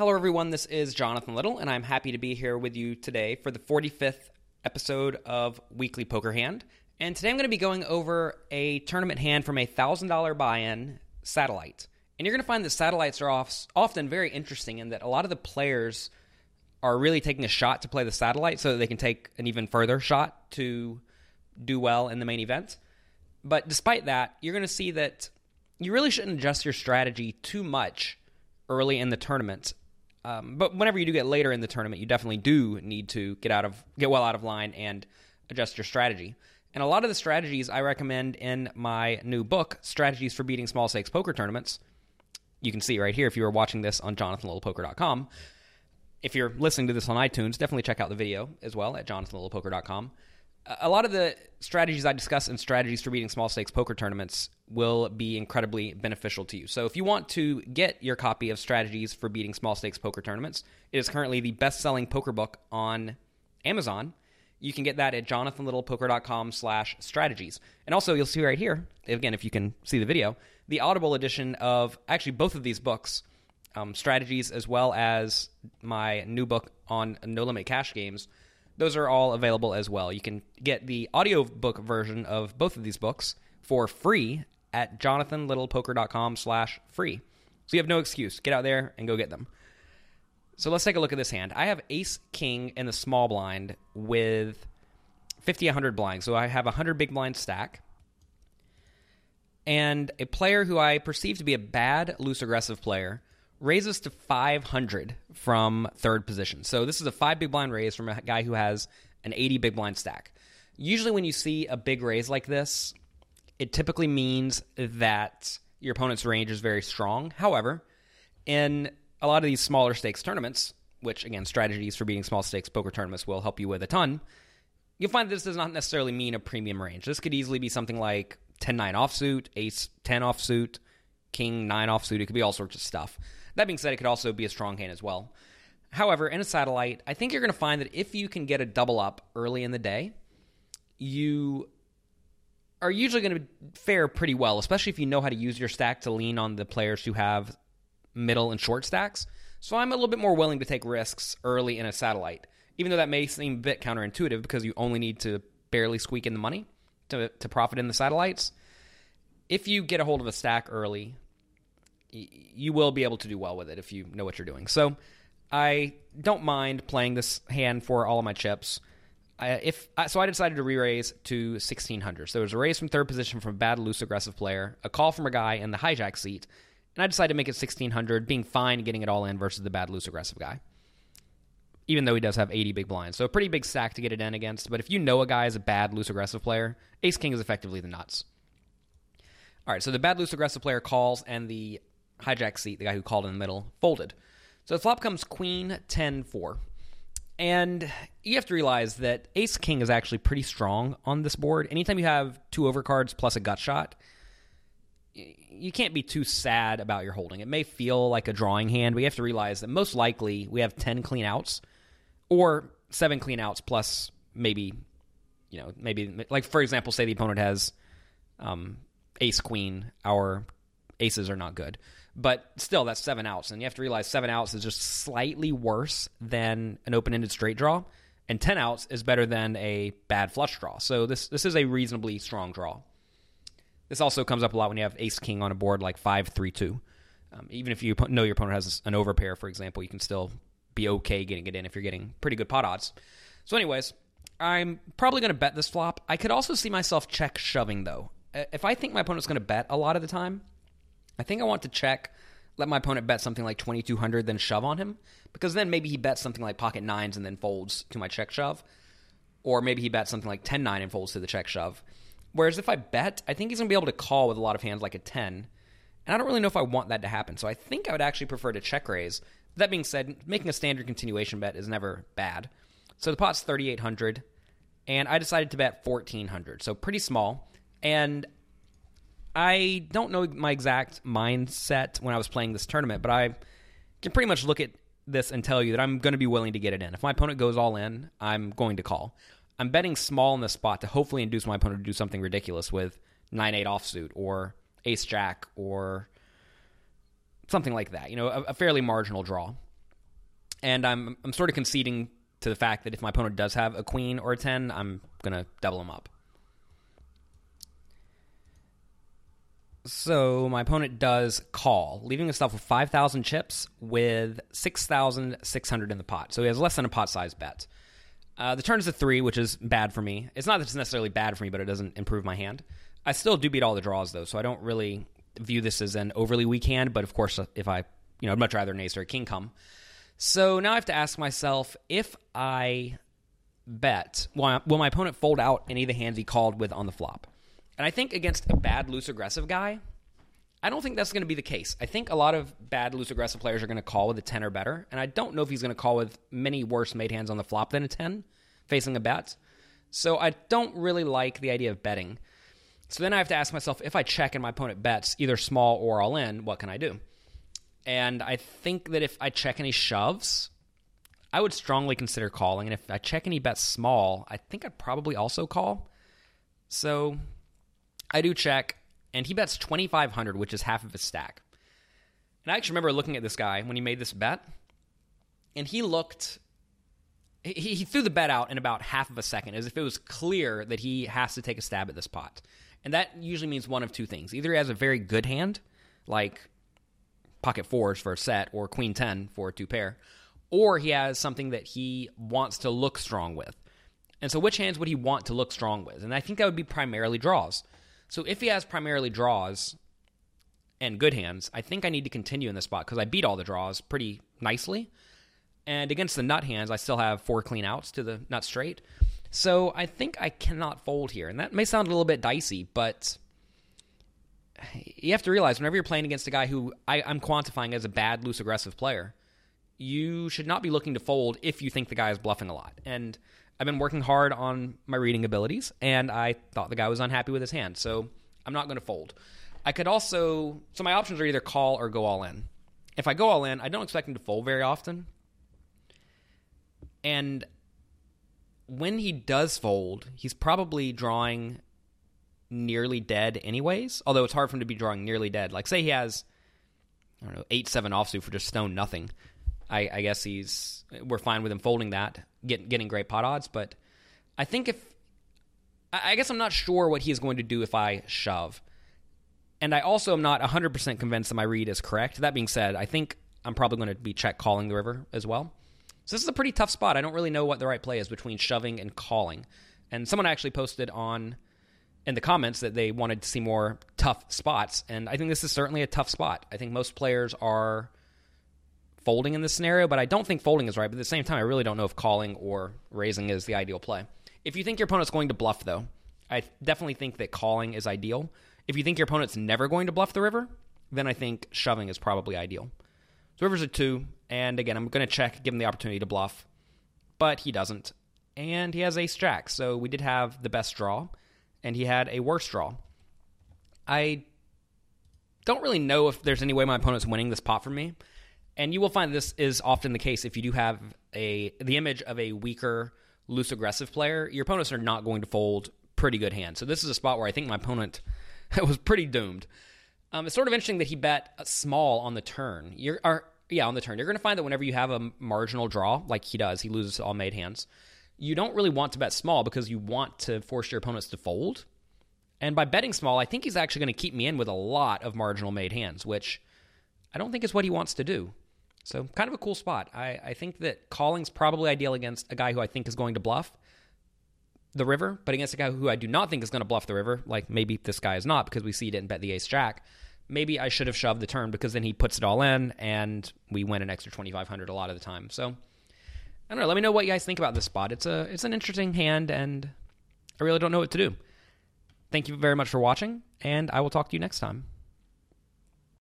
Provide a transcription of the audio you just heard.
Hello, everyone. This is Jonathan Little, and I'm happy to be here with you today for the 45th episode of Weekly Poker Hand. And today I'm going to be going over a tournament hand from a $1,000 buy in satellite. And you're going to find that satellites are often very interesting in that a lot of the players are really taking a shot to play the satellite so that they can take an even further shot to do well in the main event. But despite that, you're going to see that you really shouldn't adjust your strategy too much early in the tournament. Um, but whenever you do get later in the tournament, you definitely do need to get out of get well out of line and adjust your strategy. And a lot of the strategies I recommend in my new book, Strategies for Beating Small Stakes Poker Tournaments, you can see right here if you are watching this on jonathanlittlepoker.com. If you're listening to this on iTunes, definitely check out the video as well at jonathanlittlepoker.com a lot of the strategies I discuss and strategies for beating small stakes poker tournaments will be incredibly beneficial to you. So, if you want to get your copy of Strategies for Beating Small Stakes Poker Tournaments, it is currently the best selling poker book on Amazon. You can get that at jonathanlittlepoker.com slash strategies. And also, you'll see right here, again, if you can see the video, the Audible edition of actually both of these books, um, strategies, as well as my new book on no limit cash games those are all available as well. You can get the audiobook version of both of these books for free at jonathanlittlepoker.com slash free. So you have no excuse. Get out there and go get them. So let's take a look at this hand. I have ace king in the small blind with 50, 100 blinds. So I have a 100 big blind stack. And a player who I perceive to be a bad loose aggressive player raises to 500 from third position. So this is a five big blind raise from a guy who has an 80 big blind stack. Usually, when you see a big raise like this, it typically means that your opponent's range is very strong. However, in a lot of these smaller stakes tournaments, which again, strategies for beating small stakes poker tournaments will help you with a ton, you'll find this does not necessarily mean a premium range. This could easily be something like 10 9 offsuit, ace 10 offsuit, king 9 offsuit. It could be all sorts of stuff. That being said, it could also be a strong hand as well. However, in a satellite, I think you're going to find that if you can get a double up early in the day, you are usually going to fare pretty well, especially if you know how to use your stack to lean on the players who have middle and short stacks. So I'm a little bit more willing to take risks early in a satellite, even though that may seem a bit counterintuitive because you only need to barely squeak in the money to, to profit in the satellites. If you get a hold of a stack early, you will be able to do well with it if you know what you're doing. So I don't mind playing this hand for all of my chips. I, if so, I decided to re-raise to 1600. So there was a raise from third position from a bad loose aggressive player, a call from a guy in the hijack seat, and I decided to make it 1600, being fine getting it all in versus the bad loose aggressive guy. Even though he does have 80 big blinds, so a pretty big stack to get it in against. But if you know a guy is a bad loose aggressive player, Ace King is effectively the nuts. All right, so the bad loose aggressive player calls, and the hijack seat, the guy who called in the middle, folded. So the flop comes queen 10 4. And you have to realize that ace king is actually pretty strong on this board. Anytime you have two overcards plus a gut shot, you can't be too sad about your holding. It may feel like a drawing hand, but you have to realize that most likely we have 10 clean outs or seven clean outs plus maybe, you know, maybe, like for example, say the opponent has um, ace queen, our aces are not good. But still, that's seven outs. And you have to realize seven outs is just slightly worse than an open ended straight draw. And 10 outs is better than a bad flush draw. So this, this is a reasonably strong draw. This also comes up a lot when you have ace king on a board like 5 3 2. Um, even if you know your opponent has an overpair, for example, you can still be okay getting it in if you're getting pretty good pot odds. So, anyways, I'm probably going to bet this flop. I could also see myself check shoving, though. If I think my opponent's going to bet a lot of the time, I think I want to check, let my opponent bet something like 2200, then shove on him, because then maybe he bets something like pocket nines and then folds to my check shove. Or maybe he bets something like 10 9 and folds to the check shove. Whereas if I bet, I think he's going to be able to call with a lot of hands like a 10. And I don't really know if I want that to happen. So I think I would actually prefer to check raise. That being said, making a standard continuation bet is never bad. So the pot's 3,800, and I decided to bet 1,400. So pretty small. And I don't know my exact mindset when I was playing this tournament, but I can pretty much look at this and tell you that I'm going to be willing to get it in. If my opponent goes all in, I'm going to call. I'm betting small in this spot to hopefully induce my opponent to do something ridiculous with 9 8 offsuit or ace jack or something like that. You know, a, a fairly marginal draw. and I'm I'm sort of conceding to the fact that if my opponent does have a queen or a 10, I'm going to double him up. So my opponent does call, leaving himself with 5,000 chips with 6,600 in the pot. So he has less than a pot size bet. Uh, the turn is a three, which is bad for me. It's not that it's necessarily bad for me, but it doesn't improve my hand. I still do beat all the draws though, so I don't really view this as an overly weak hand. But of course, if I, you know, I'd much rather an ace or a king come. So now I have to ask myself if I bet, will my opponent fold out any of the hands he called with on the flop? And I think against a bad loose aggressive guy, I don't think that's going to be the case. I think a lot of bad loose aggressive players are going to call with a 10 or better, and I don't know if he's going to call with many worse made hands on the flop than a 10 facing a bet. So I don't really like the idea of betting. So then I have to ask myself if I check and my opponent bets either small or all in, what can I do? And I think that if I check he shoves, I would strongly consider calling. And if I check he bets small, I think I'd probably also call. So I do check, and he bets 2,500, which is half of his stack. And I actually remember looking at this guy when he made this bet, and he looked. He, he threw the bet out in about half of a second, as if it was clear that he has to take a stab at this pot. And that usually means one of two things. Either he has a very good hand, like pocket fours for a set or queen 10 for a two pair, or he has something that he wants to look strong with. And so, which hands would he want to look strong with? And I think that would be primarily draws. So, if he has primarily draws and good hands, I think I need to continue in this spot because I beat all the draws pretty nicely. And against the nut hands, I still have four clean outs to the nut straight. So, I think I cannot fold here. And that may sound a little bit dicey, but you have to realize whenever you're playing against a guy who I, am quantifying as a bad loose aggressive player, you should not be looking to fold if you think the guy is bluffing a lot. And I've been working hard on my reading abilities, and I thought the guy was unhappy with his hand, so I'm not going to fold. I could also, so my options are either call or go all in. If I go all in, I don't expect him to fold very often. And when he does fold, he's probably drawing nearly dead anyways. Although it's hard for him to be drawing nearly dead. Like say he has I don't know eight seven offsuit for just stone nothing. I, I guess he's we're fine with him folding that, get, getting great pot odds. But I think if I, I guess I'm not sure what he is going to do if I shove. And I also am not 100% convinced that my read is correct. That being said, I think I'm probably going to be check calling the river as well. So this is a pretty tough spot. I don't really know what the right play is between shoving and calling. And someone actually posted on in the comments that they wanted to see more tough spots, and I think this is certainly a tough spot. I think most players are folding in this scenario, but I don't think folding is right. But at the same time, I really don't know if calling or raising is the ideal play. If you think your opponent's going to bluff, though, I definitely think that calling is ideal. If you think your opponent's never going to bluff the river, then I think shoving is probably ideal. So river's a two, and again, I'm going to check, give him the opportunity to bluff, but he doesn't, and he has ace jack. So we did have the best draw and he had a worse draw. I don't really know if there's any way my opponent's winning this pot for me. And you will find this is often the case if you do have a the image of a weaker, loose aggressive player, your opponents are not going to fold pretty good hands. So this is a spot where I think my opponent was pretty doomed. Um, it's sort of interesting that he bet small on the turn. You're, yeah, on the turn. You're going to find that whenever you have a marginal draw, like he does, he loses all made hands you don't really want to bet small because you want to force your opponents to fold. And by betting small, I think he's actually going to keep me in with a lot of marginal made hands, which I don't think is what he wants to do. So, kind of a cool spot. I, I think that calling's probably ideal against a guy who I think is going to bluff the river, but against a guy who I do not think is going to bluff the river, like maybe this guy is not because we see he didn't bet the ace jack. Maybe I should have shoved the turn because then he puts it all in and we win an extra 2500 a lot of the time. So, I don't know. Let me know what you guys think about this spot. It's a it's an interesting hand, and I really don't know what to do. Thank you very much for watching, and I will talk to you next time.